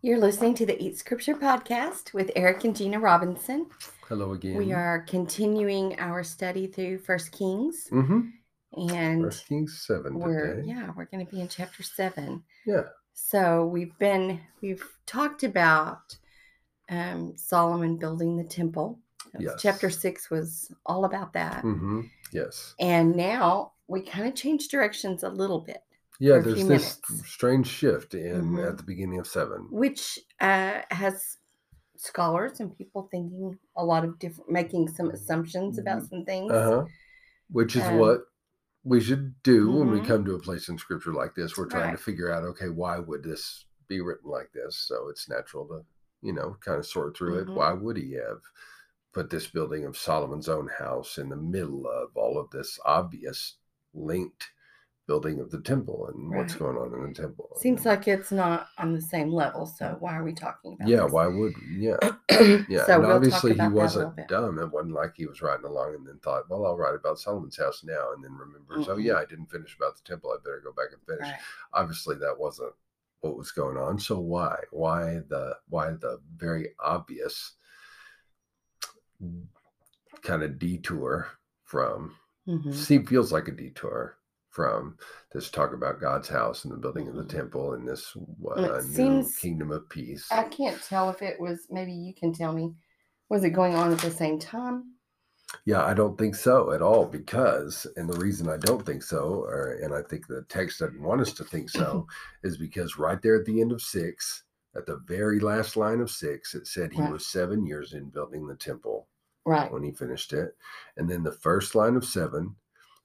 You're listening to the Eat Scripture podcast with Eric and Gina Robinson. Hello again. We are continuing our study through First Kings, Mm-hmm. and First Kings seven we're today. yeah we're going to be in chapter seven. Yeah. So we've been we've talked about um, Solomon building the temple. Yes. Chapter six was all about that, Mm-hmm. Yes. and now we kind of changed directions a little bit. Yeah. There's this minutes. strange shift in Mhm. at the beginning of seven. which uh, has scholars and people thinking a lot of different, making some assumptions about some things. Uh huh. Which is Um, what we should do when we Mhm. come to a place in Scripture like this. We're trying Right. to figure out, okay, why would this be written like this? So it's natural to, you know, kind of sort through Mhm. it. Why would he have put this building of Solomon's own house in the middle of all of this obvious linked building of the temple and what's going on in the temple? Seems like it's not on the same level. So why are we talking about? yeah, this? why would yeah. Yeah, so and we'll obviously he that a little wasn't dumb. It wasn't like he was riding along and then thought, "Well, I'll write about Solomon's house now," and then remembers, "Oh Mm-mm. yeah, I didn't finish about the temple. I better go back and finish." Right. Obviously, that wasn't what was going on. So why, why the, why the very obvious kind of detour from? Mhm. See, feels like a detour from this talk about God's house and the building of the Mhm. temple and this uh, new seems- kingdom of peace. I can't tell if it was. Maybe you can tell me. Was it going on at the same time? Yeah, I don't think so at all because, and the reason I don't think so, or, and I think the text doesn't want us to think so, is because right there at the end of six, at the very last line of six, it said he Right. was seven years in building the temple Right. when he finished it. And then the first line of seven,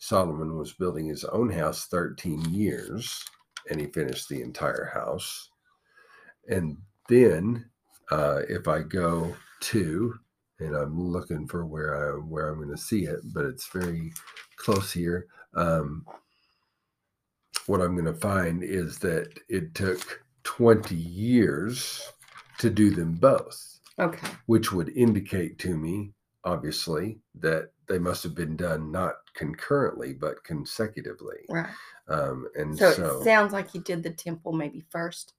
Solomon was building his own house 13 years and he finished the entire house. And then uh, if I go to, and I'm looking for where I where I'm going to see it, but it's very close here. Um, what I'm going to find is that it took 20 years to do them both Okay. which would indicate to me, obviously, that they must have been done not concurrently but consecutively. Right. Um, and So, so, it sounds like he did the temple maybe first,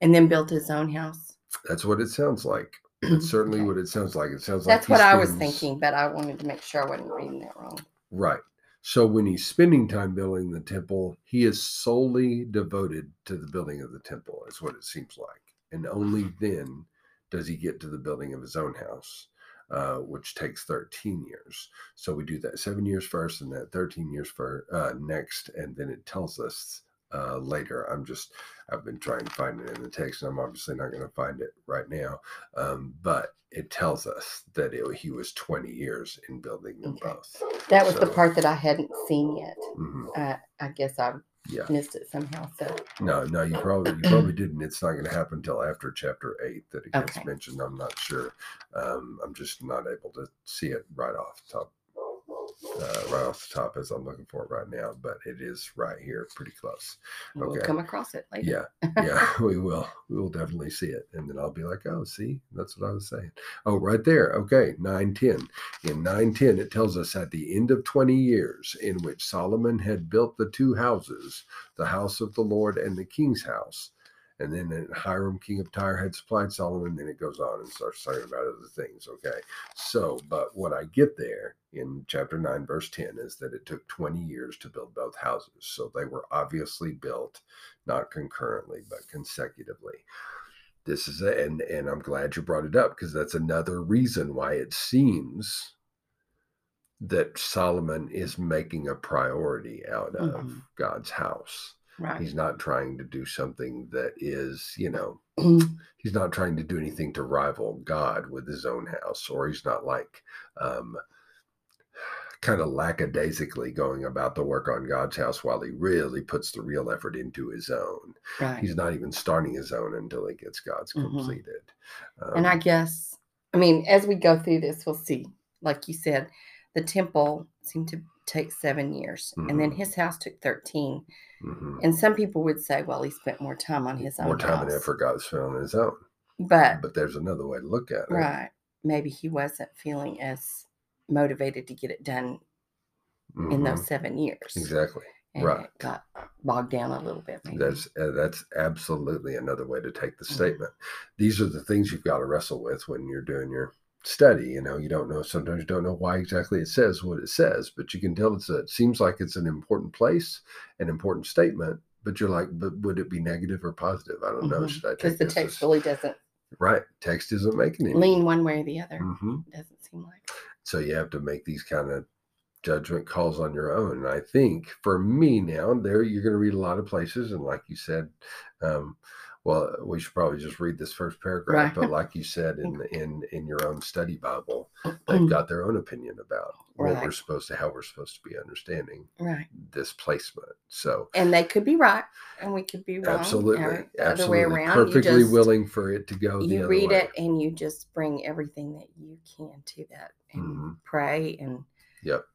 and then built his own house. that's what it sounds like. It's certainly Okay. what it sounds like. It sounds like That's what I was thinking, but I wanted to make sure I wasn't reading that wrong. Right. So when he's spending time building the temple, he is solely devoted to the building of the temple, is what it seems like. And only then does he get to the building of his own house, uh, which takes 13 years. So we do that seven years first and that 13 years for uh, next. And then it tells us uh, later. I'm just, I've been trying to find it in the text, and I'm obviously not going to find it right now. Um, but it tells us that it, he was 20 years in building them Okay. both. That was the part that I hadn't seen yet. Mhm. Uh, I guess I Yeah. missed it somehow. So No, no, you probably you probably didn't. It's not going to happen until after chapter eight that it gets Okay. mentioned. I'm not sure. Um, I'm just not able to see it right off the top, uh, right off the top as I'm looking for it right now. But it is right here, pretty close. we'll Okay. come across it later. Yeah, yeah, we will. We will definitely see it, and then I'll be like, oh, see, that's what I was saying. Oh, right there. Okay, nine ten. In nine ten, it tells us at the end of twenty years, in which Solomon had built the two houses, the house of the Lord and the king's house. And then Hiram, king of Tyre, had supplied Solomon. Then it goes on and starts talking about other things. Okay. So, but what I get there in chapter 9, verse 10 is that it took 20 years to build both houses. So they were obviously built not concurrently, but consecutively. This is a, and and I'm glad you brought it up because that's another reason why it seems that Solomon is making a priority out of Mhm. God's house. Right. He's not trying to do something that is, you know, he's not trying to do anything to rival God with his own house, or he's not like um, kind of lackadaisically going about the work on God's house while he really puts the real effort into his own. right. He's not even starting his own until he gets God's Mhm. completed. Um, and I guess, I mean, as we go through this, we'll see. Like you said, the temple seemed to take seven years, and then Mhm. his house took 13. mhm. And some people would say, well, he spent more time on his own more time and house. effort got spent on his own. But, But there's another way to look at it. right, maybe he wasn't feeling as motivated to get it done in Mhm. those seven years. Exactly. and Right. got bogged down a little bit. Maybe. That's uh, that's absolutely another way to take the Mhm. statement. These are the things you've got to wrestle with when you're doing your study. You know, you don't know sometimes you don't know why exactly it says what it says, but you can tell it's a, it seems like it's an important place, an important statement. But you're like, but would it be negative or positive? I don't know. Mhm. Should I because the text as- really doesn't right? Text isn't making it. lean one way or the other. hmm It doesn't seem like. So you have to make these kind of judgment calls on your own. And I think for me now, there you're going to read a lot of places, and like you said, um, well, we should probably just read this first paragraph. Right. But like you said, in in in your own study Bible, they've got their own opinion about what we're supposed to, how we're supposed to be understanding right. this placement. So And they could be right, and we could be wrong. absolutely, or absolutely, other way around. perfectly just, willing for it to go. You read way. it and you just bring everything that you can to that and Mhm. pray and Yep.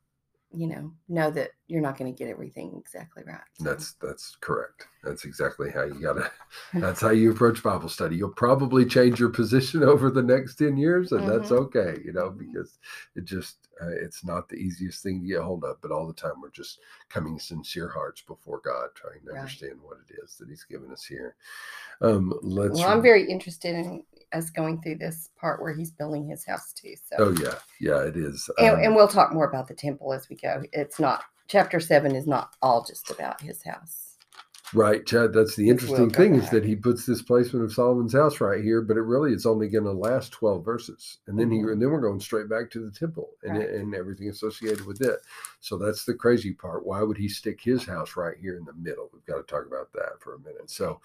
You know know that you're not going to get everything exactly right. So, That's that's correct. That's exactly how you gotta. That's how you approach Bible study. You'll probably change your position over the next ten years, and that's Mhm. okay. You know, Mhm. because it just uh, it's not the easiest thing to get hold of. But all the time, we're just coming sincere hearts before God, trying to Right. understand what it is that He's given us here. Um, let's. well, I'm very interested in us going through this part where he's building his house too. So Oh yeah, yeah, it is. and, Um, and we'll talk more about the temple as we go. It's not chapter seven is not all just about his house. Right, Chad. That's the interesting thing is that he puts this placement of Solomon's house right here, but it really it's only going to last twelve verses, and then he Mhm. and then we're going straight back to the temple and Right. and everything associated with it. So that's the crazy part. Why would he stick his house right here in the middle? We've got to talk about that for a minute. So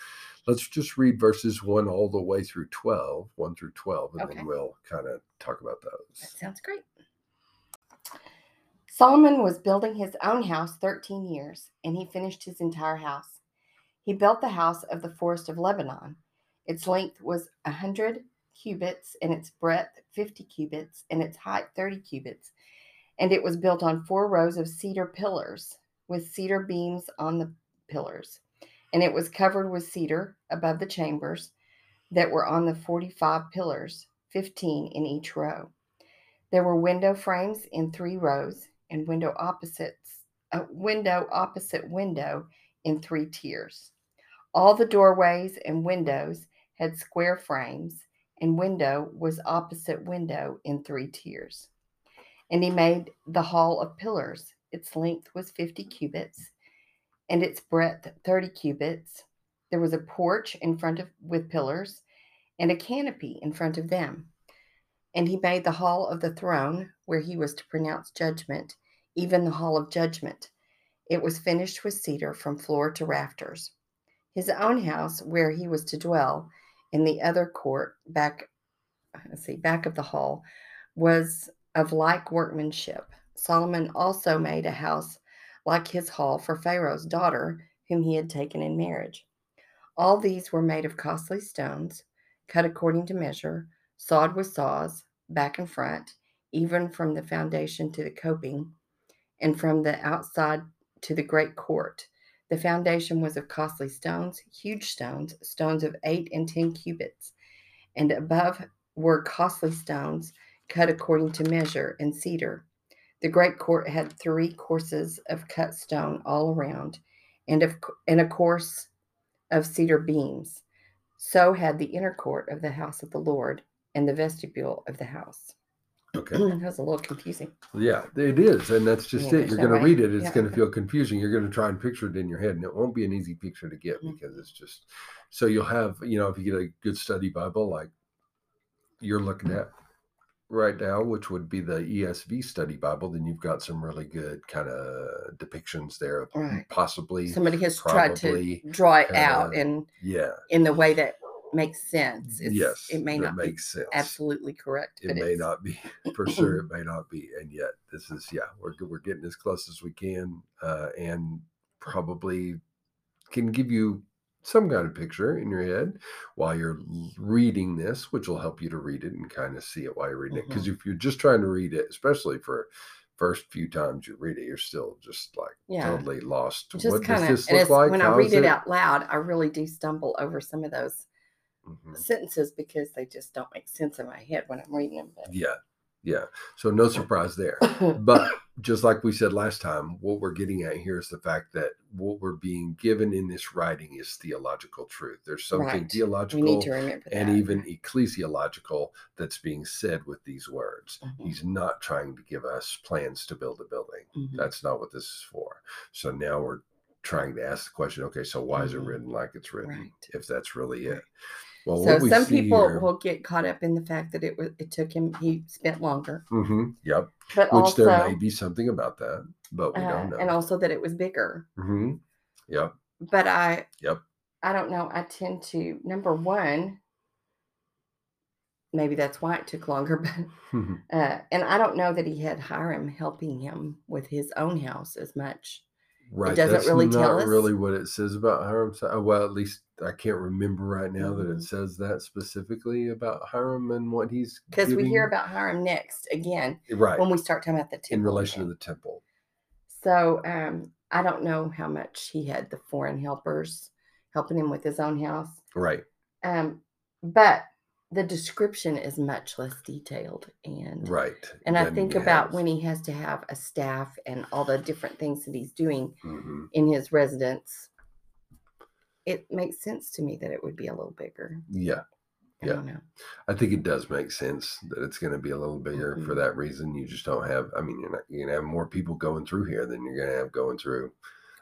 let's just read verses one all the way through 12, 1 through twelve, and Okay. then we'll kind of talk about those. That sounds great. Solomon was building his own house 13 years, and he finished his entire house. He built the house of the forest of Lebanon. Its length was a 100 cubits, and its breadth 50 cubits, and its height 30 cubits. And it was built on four rows of cedar pillars, with cedar beams on the pillars. And it was covered with cedar above the chambers that were on the 45 pillars, 15 in each row. There were window frames in three rows and window opposites, a window opposite window in three tiers. All the doorways and windows had square frames, and window was opposite window in three tiers. And he made the hall of pillars. Its length was 50 cubits, and its breadth 30 cubits. There was a porch in front of with pillars, and a canopy in front of them. And he made the hall of the throne where he was to pronounce judgment, even the hall of judgment. It was finished with cedar from floor to rafters. His own house, where he was to dwell, in the other court back, let's see, back of the hall, was of like workmanship. Solomon also made a house like his hall for Pharaoh's daughter, whom he had taken in marriage. All these were made of costly stones, cut according to measure, sawed with saws, back and front, even from the foundation to the coping, and from the outside to the great court. The foundation was of costly stones, huge stones, stones of eight and ten cubits, and above were costly stones cut according to measure and cedar. The great court had three courses of cut stone all around, and of and a course of cedar beams. So had the inner court of the house of the Lord and the vestibule of the house. Okay. that was a little confusing. Yeah, it is, and that's just Yeah, it. there's You're no going to way- read it; it's yeah, going to feel confusing. You're going to try and picture it in your head, and it won't be an easy picture to get Mhm. because it's just. So you'll have, you know, if you get a good study Bible like you're looking at right now, which would be the ESV study Bible, then you've got some really good kind of depictions there of Right. possibly, Somebody has tried to probably draw it out and yeah, in the way that makes sense. It's, yes, it may not make sense. absolutely correct, it may not be for sure it may not be and yet this is yeah we're, we're getting as close as we can uh, and probably can give you some kind of picture in your head while you're reading this which will help you to read it and kind of see it while you're reading it Mm-hmm. because if you're just trying to read it especially for first few times you read it you're still just like Yeah. totally lost just what kind does of. this look like when I read is it out loud, I really do stumble over some of those Mhm. sentences because they just don't make sense in my head when I'm reading them. But yeah Yeah. So no surprise there. But just like we said last time, what we're getting at here is the fact that what we're being given in this writing is theological truth. There's something Right. theological and even ecclesiological that's being said with these words. Mhm, He's not trying to give us plans to build a building. mhm. That's not what this is for. So now we're trying to ask the question okay, so why is it Mhm. written like it's written Right. if that's really Right. it? Well, so some people here, will get caught up in the fact that it was it took him he spent longer, Mhm, yep, but which also there may be something about that, but we uh, don't know. and also that it was bigger. hmm Yep, But I yep. I don't know. I tend to number one. Maybe that's why it took longer, but uh, and I don't know that he had Hiram helping him with his own house as much. Right. doesn't that's really not tell us? really what it says about Hiram. Uh, Well, at least I can't remember right now that Mhm. it says that specifically about Hiram and what he's Because we hear about Hiram next again right when we start talking about the temple. in relation again. to the temple. So um, I don't know how much he had the foreign helpers helping him with his own house. Right. Um, but the description is much less detailed and Right. and I think about has. when he has to have a staff and all the different things that he's doing Mhm. in his residence. It makes sense to me that it would be a little bigger. Yeah. I Yeah. don't know. I think it does make sense that it's going to be a little bigger for Mhm. that reason. You just don't have. I mean, you're not. You're going to have more people going through here than you're going to have going through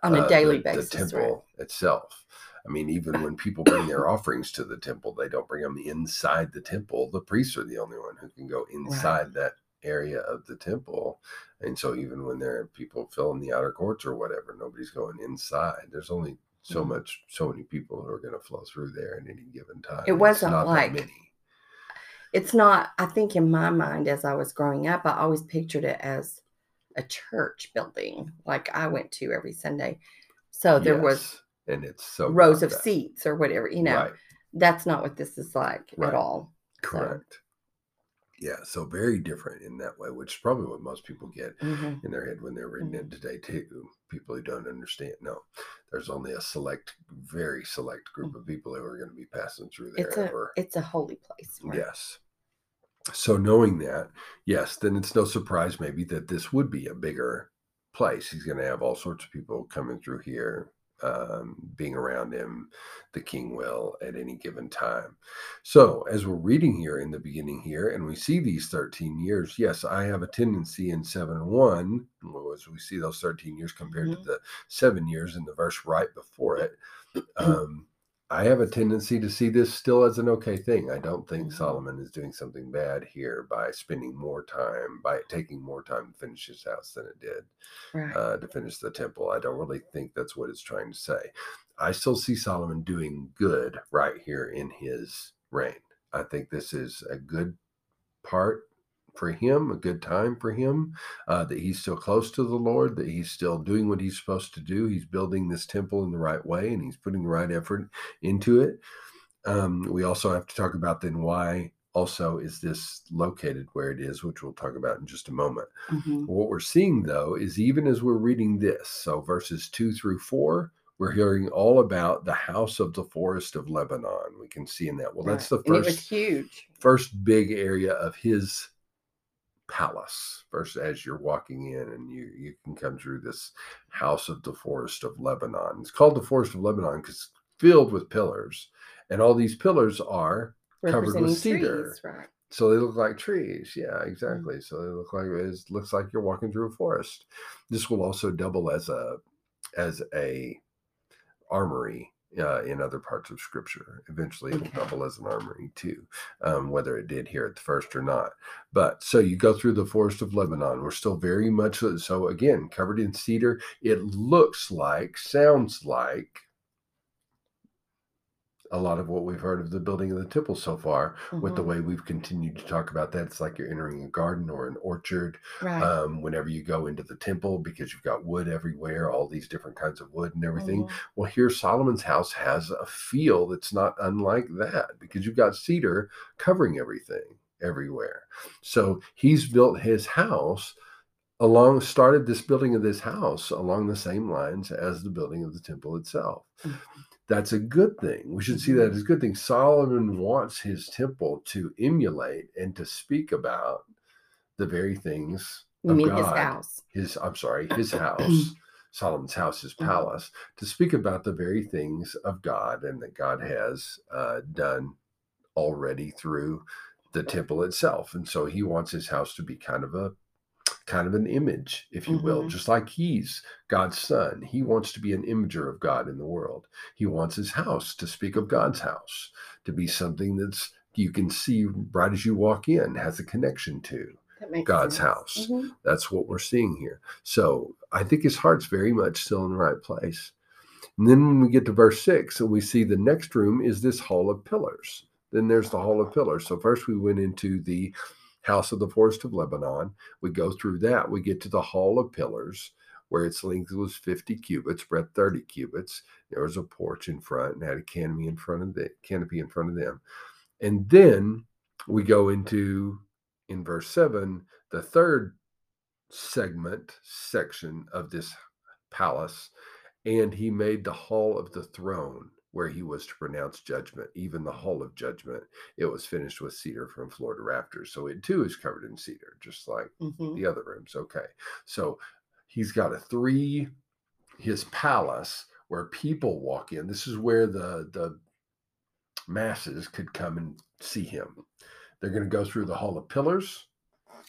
On a uh, daily the, basis. the right? temple itself. I mean, even when people bring their offerings to the temple, they don't bring them inside the temple. The priests are the only one who can go inside that area of the temple. And so, even when there are people filling the outer courts or whatever, nobody's going inside. There's only so Mhm. much, so many people who are going to flow through there at any given time. It wasn't like- many. It's not, I think in my mind, as I was growing up, I always pictured it as a church building like I went to every Sunday. So there was Yes, and it's so rows of that. seats or whatever, you know. Right. That's not what this is like Right. at all. So, Correct. Yeah, so very different in that way, which is probably what most people get mhm. in their head when they're reading Mm-hmm. it today too. People who don't understand. No, there's only a select, very select group of people who are going to be passing through there it's a ever. it's a holy place. right? Yes. So knowing that, yes, then it's no surprise maybe that this would be a bigger place. He's going to have all sorts of people coming through here, um, being around him. The king will at any given time. So as we're reading here in the beginning here, and we see these 13 years, yes, I have a tendency in 7 1, as we see those 13 years compared to Mhm. the seven years in the verse right before it. Um, I have a tendency to see this still as an okay thing. I don't think Mhm. Solomon is doing something bad here by spending more time, by taking more time to finish his house than it did Right. uh, to finish the temple. I don't really think that's what it's trying to say. I still see Solomon doing good right here in his reign. I think this is a good part for him, a good time for him, uh, that he's still close to the Lord, that he's still doing what he's supposed to do. He's building this temple in the right way and he's putting the right effort into it. Um, we also have to talk about then why also is this located where it is, which we'll talk about in just a moment. Mhm. What we're seeing though is even as we're reading this, so verses two through four, we're hearing all about the house of the forest of Lebanon. We can see in that. Well, that's the Right. And it was first huge. first big area of his palace. First, as you're walking in, and you you can come through this house of the forest of Lebanon. It's called the forest of Lebanon because it's filled with pillars, and all these pillars are Covered with cedar. trees, right? so they look like trees. Yeah, Mm. exactly. So they look like it looks like you're walking through a forest. This will also double as a as a armory uh, in other parts of Scripture. Eventually, it'll Okay. double as an armory too, um, whether it did here at the first or not. But so you go through the forest of Lebanon. We're still very much so- so again covered in cedar. It looks like, sounds like. A lot of what we've heard of the building of the temple so far, with the Mhm. way we've continued to talk about that. It's like you're entering a garden or an orchard Right. um, whenever you go into the temple because you've got wood everywhere, all these different kinds of wood and everything. Mhm. Well, here Solomon's house has a feel that's not unlike that because you've got cedar covering everything everywhere. So he's built his house along, started this building of this house along the same lines as the building of the temple itself Mhm. That's a good thing. We should see that as a good thing. Solomon wants his temple to emulate and to speak about the very things You of mean God. his house? his I'm sorry, his house, Solomon's house, his Mhm. palace, to speak about the very things of God and that God has uh, done already through the temple itself. And so he wants his house to be kind of a kind of an image, if you will, Mhm. just like he's God's son. He wants to be an imager of God in the world. He wants his house to speak of God's house, to be something that's you can see right as you walk in, has a connection to. God's sense. house. Mhm. That's what we're seeing here. So I think his heart's very much still in the right place. And then when we get to verse six and we see the next room is this hall of pillars. Then there's the hall of pillars. So first we went into the house of the forest of Lebanon. We go through that. We get to the hall of pillars where its length was 50 cubits, breadth 30 cubits. There was a porch in front and had a canopy in front of the canopy in front of them. And then we go into in verse 7 the third segment section of this palace and he made the hall of the throne where he was to pronounce judgment even the hall of judgment. It was finished with cedar from floor to rafters so it too is covered in cedar just like Mhm. the other rooms okay. So he's got a three his palace where people walk in this is where the the masses could come and see him. They're going to go through the hall of pillars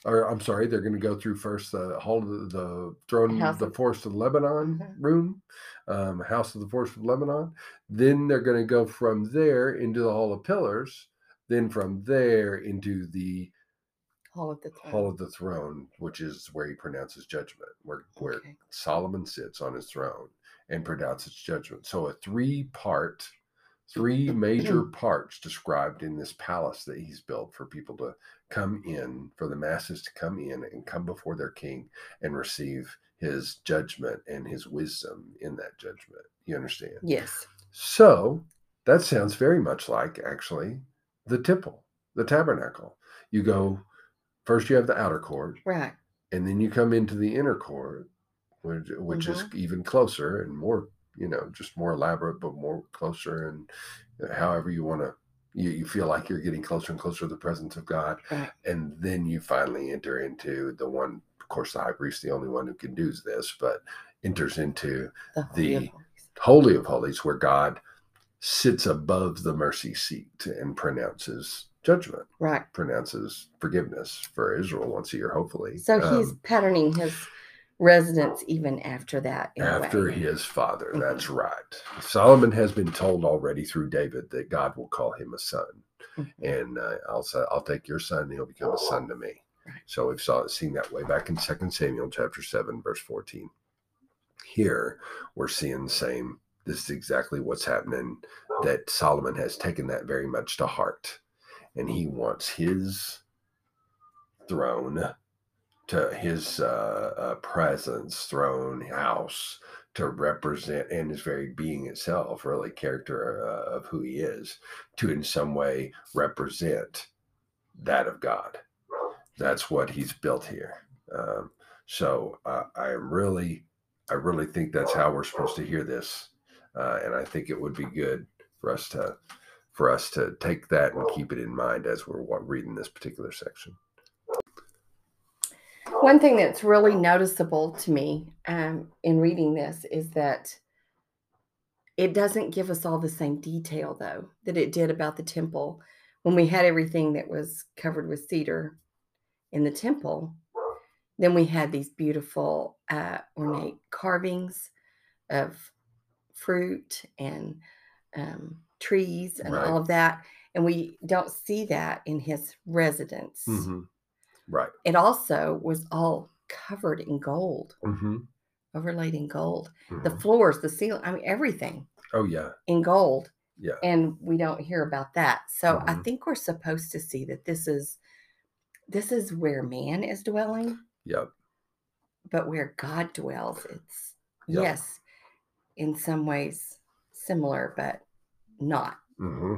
or i'm sorry they're going to go through first the hall of the, the throne House the of- forest of lebanon Mhm. room um, house of the forest of lebanon then they're going to go from there into the hall of pillars then from there into the Hall of the throne. hall of the throne which is where he pronounces judgment where where Okay. Solomon sits on his throne and pronounces judgment. So a three part, three major parts described in this palace that he's built for people to come in, for the masses to come in and come before their king and receive his judgment and his wisdom in that judgment. You understand? Yes. So that sounds very much like actually the temple, the tabernacle. You go first, you have the outer court, Right. and then you come into the inner court which, which is mm-hmm. even closer and more you know just more elaborate but more closer and uh, however you want to you, you feel like you're getting closer and closer to the presence of god Right. and then you finally enter into the one of course the high priest the only one who can do this but enters into The, Holy The- of Holies. holy of holies where god sits above the mercy seat and pronounces judgment Right. pronounces forgiveness for israel once a year hopefully So he's Um, patterning his residence even after that. After his father. Mhm. That's right. Solomon has been told already through David that God will call him a son, Mhm. and uh, I'll say, "I'll take your son, and he'll become a son to me." Right. So we've saw seen that way back in Second Samuel chapter seven, verse fourteen. Here we're seeing the same. This is exactly what's happening. That Solomon has taken that very much to heart, and he wants his throne to his uh, uh, presence, throne, house to represent, and his very being itself, really character uh, of who he is, to in some way represent that of God. That's what he's built here. Um, so uh, I am really, I really think that's how we're supposed to hear this, uh, and I think it would be good for us to, for us to take that and keep it in mind as we're reading this particular section. One thing that's really noticeable to me um, in reading this is that it doesn't give us all the same detail, though, that it did about the temple when we had everything that was covered with cedar in the temple. Then we had these beautiful, uh, ornate carvings of fruit and um, trees and Right. all of that. And we don't see that in his residence Mm-hmm. Right. it also was all covered in gold, Mm-hmm. overlaid in gold. The Mhm. floors, the ceiling, I mean, everything Oh yeah, in gold. yeah, And we don't hear about that. So I Mhm. think we're supposed to see that this is this is where man is dwelling, yep, but where God dwells, it's Yep. yes, in some ways similar, but not hmm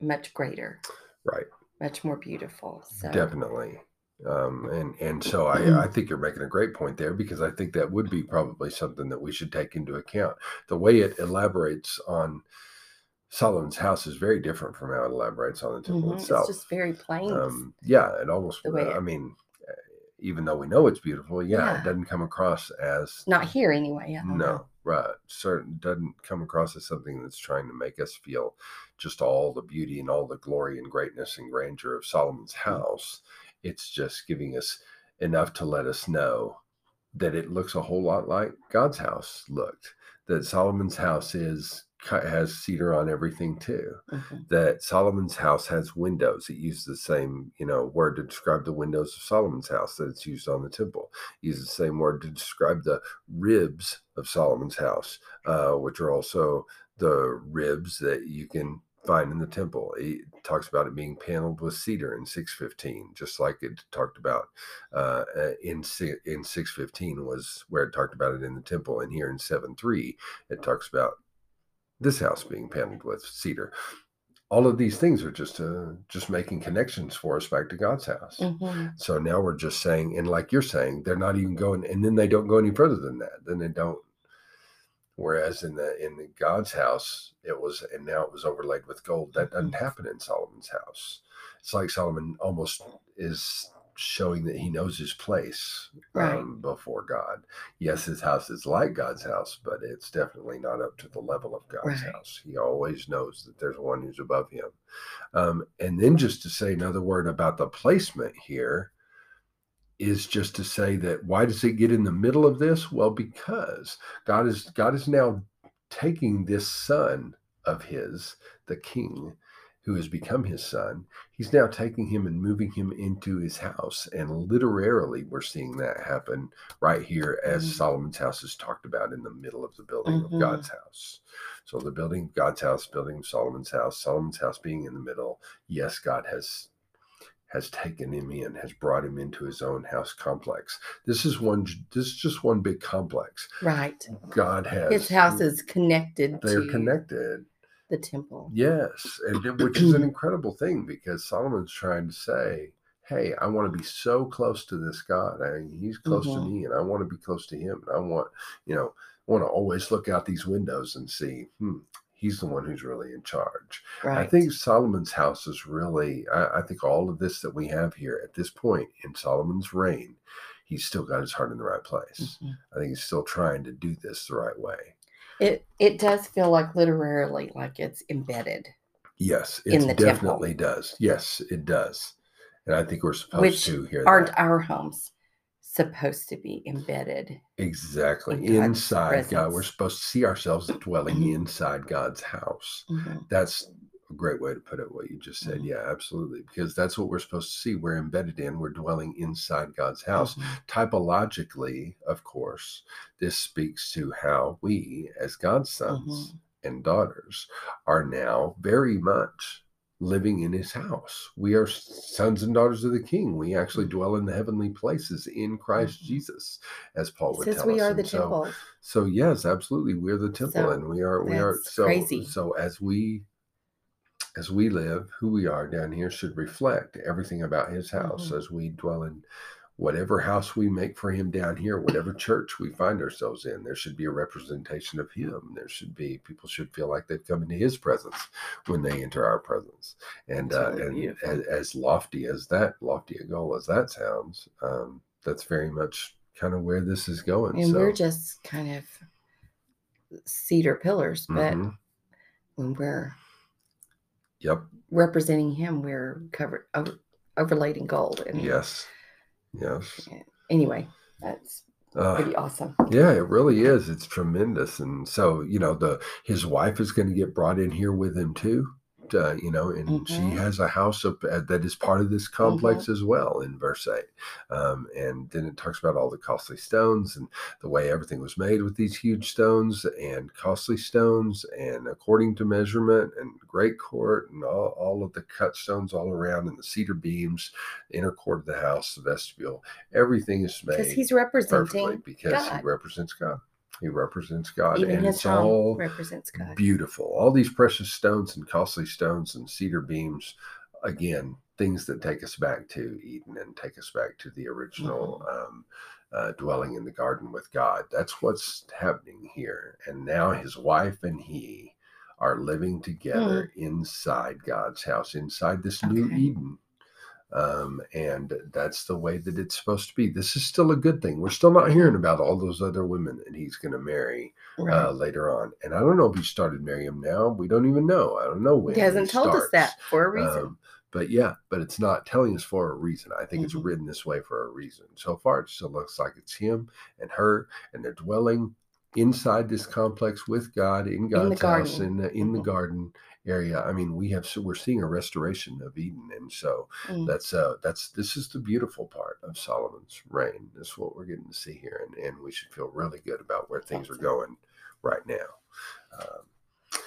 much greater, right, much more beautiful. So definitely. Um, and and so Mm-hmm. I I think you're making a great point there because I think that would be probably something that we should take into account. The way it elaborates on Solomon's house is very different from how it elaborates on the temple mhm, it's itself. just very plain. um, yeah, it almost. the way I mean, even though we know it's beautiful, yeah, Yeah. it doesn't come across as Not here anyway. Don't no, know. right. Certain doesn't come across as something that's trying to make us feel just all the beauty and all the glory and greatness and grandeur of Solomon's house. It's just giving us enough to let us know that it looks a whole lot like God's house looked. That Solomon's house is has cedar on everything too Mhm. that Solomon's house has windows. It uses the same, you know, word to describe the windows of Solomon's house that it's used on the temple. It uses the same word to describe the ribs of Solomon's house, uh, which are also the ribs that you can find in the temple. It talks about it being paneled with cedar in 615, just like it talked about uh, uh, in in 615 was where it talked about it in the temple, and here in 7.3 it talks about this house being paneled with cedar all of these things are just uh, just making connections for us back to God's house. Mhm. So now we're just saying, and like you're saying, they're not even going, and then they don't go any further than that. Then they don't. Whereas in the in the God's house, it was, and now it was overlaid with gold. That doesn't happen in Solomon's house. It's like Solomon almost is showing that he knows his place Right. um, before God. Yes, his house is like God's house, but it's definitely not up to the level of God's Right. house. He always knows that there's one who's above him. Um, and then just to say another word about the placement here is just to say that why does it get in the middle of this? Well, because God is God is now taking this son of his, the king, who has become his son. He's now taking him and moving him into his house. And literally, we're seeing that happen right here as Mhm. Solomon's house is talked about in the middle of the building Mhm. of God's house. So the building of God's house, building of Solomon's house, Solomon's house being in the middle. Yes, God has has taken him in, has brought him into his own house complex. This is one this is just one big complex. Right. God has His house is connected they're to connected. the temple. Yes, and which is an incredible thing because Solomon's trying to say, "Hey, I want to be so close to this God. I, he's close to Mhm. me, and I want to be close to Him. And I want, you know, I want to always look out these windows and see, hmm, He's the one who's really in charge." Right. I think Solomon's house is really. I, I think all of this that we have here at this point in Solomon's reign, he's still got his heart in the right place. Mhm. I think he's still trying to do this the right way. It it does feel like literally like it's embedded, Yes, it the temple. definitely does. Yes, it does. And I think we're supposed which to hear aren't that. our homes supposed to be embedded? Exactly. in Inside God, we're supposed to see ourselves dwelling Mhm. inside God's house. Mhm. That's a great way to put it, what you just said. Mhm. Yeah, absolutely. Because that's what we're supposed to see. We're embedded in, we're dwelling inside God's house. Mhm. Typologically, of course, this speaks to how we, as God's sons Mhm. and daughters, are now very much living in his house. We are sons and daughters of the King. We actually Mhm. dwell in the heavenly places in Christ Mhm. Jesus, as Paul would says tell we us. are the so, temple. so yes, absolutely, we're the temple, So, and we are we are so crazy. so as we as we live, who we are down here should reflect everything about His house Mhm. as we dwell in whatever house we make for Him down here, whatever church we find ourselves in. There should be a representation of Him. There should be people should feel like they've come into His presence when they enter our presence. And uh, and as, as lofty as that lofty a goal as that sounds, um, that's very much kind of where this is going. And so. we're just kind of cedar pillars, but mhm. when we're Yep. representing him, we're covered over, overlaid in gold. And Yes. Yes. anyway, that's Uh, pretty awesome. yeah, it really is. It's tremendous. And so, you know, the his wife is going to get brought in here with him too. Uh, you know, and she Mhm. has a house up uh, that is part of this complex as well in verse 8. Um, and then it talks about all the costly stones and the way everything was made with these huge stones and costly stones and according to measurement and great court and all, all of the cut stones all around and the cedar beams, the inner court of the house, the vestibule, everything is made Because he's representing because God. he represents God. He represents God, even and his it's all represents God. beautiful. All these precious stones and costly stones and cedar beams, again, things that take us back to Eden and take us back to the original Mm-hmm. um, uh, dwelling in the garden with God. That's what's happening here. And now his wife and he are living together inside God's house, inside this new Hmm. Eden Um, and that's the way that it's supposed to be. This is still a good thing. We're still not hearing about all those other women that he's going to marry Right. uh, later on. And I don't know if he started marrying them now. We don't even know. I don't know when. he hasn't told us that for a reason. Um, but yeah, but it's not telling us for a reason. I think it's Mhm. written this way for a reason. So far, it still looks like it's him and her, and they're dwelling inside this complex with God in God's house garden. in the, in the Mhm. garden area. I mean, we have so we're seeing a restoration of Eden, and so Mm. that's uh that's this is the beautiful part of Solomon's reign. This is what we're getting to see here, and and we should feel really good about where things are Awesome. going right now. Um,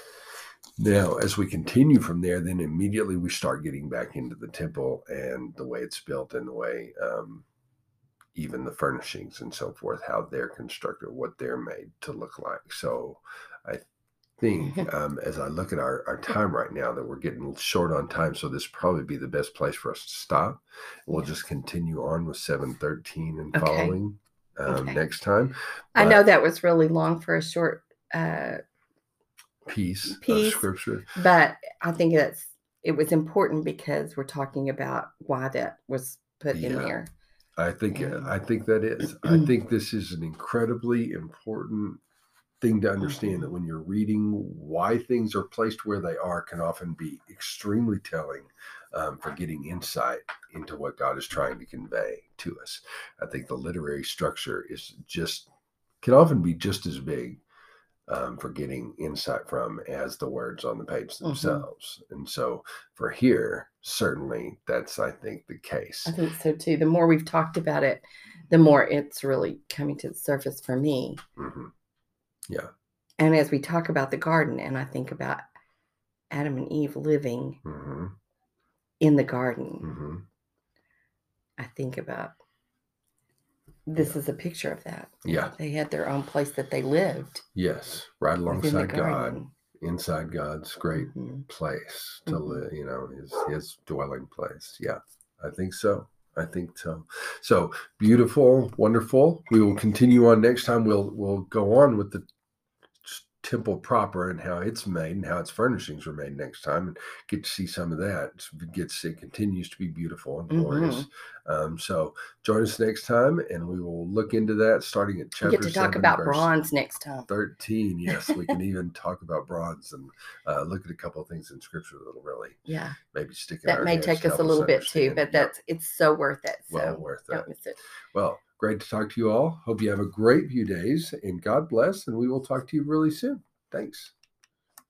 now, as we continue from there, then immediately we start getting back into the temple and the way it's built and the way um, even the furnishings and so forth, how they're constructed, what they're made to look like. So I think um, as I look at our, our time right now that we're getting short on time, so this probably be the best place for us to stop. We'll Yeah. just continue on with 713 and Okay. following um, Okay. next time. I know that was really long for a short, uh, Piece, Piece. of scripture. but I think that's it was important because we're talking about why that was put in there. I think Mm. I think that is. I think this is an incredibly important thing to understand that Mhm. when you're reading why things are placed where they are can often be extremely telling um, for getting insight into what God is trying to convey to us. I think the literary structure is just can often be just as big um, for getting insight from as the words on the page Mhm. themselves. And so for here, certainly that's I think the case. I think so too. The more we've talked about it, the more it's really coming to the surface for me. hmm Yeah. And as we talk about the garden, and I think about Adam and Eve living hmm in the garden, hmm I think about this is a picture of that. Yeah. They had their own place that they lived Yes. Right alongside God, inside God's great Mhm. place to Mhm. live, you know, his his dwelling place. Yeah. I think so. I think so. So beautiful, wonderful. We will continue on next time. We'll we'll go on with the temple proper and how it's made and how its furnishings were made next time and get to see some of that. It gets it continues to be beautiful and glorious. Um, so join us next time and we will look into that starting at We chapter get to talk 7, about bronze next time. 13 yes we can even talk about bronze and uh, look at a couple of things in scripture that'll really Yeah, maybe stick that may take us a little bit too, but Yep. that's it's so worth it. So well worth don't that miss it. well great to talk to you all. Hope you have a great few days and god bless and we will talk to you really soon. Thanks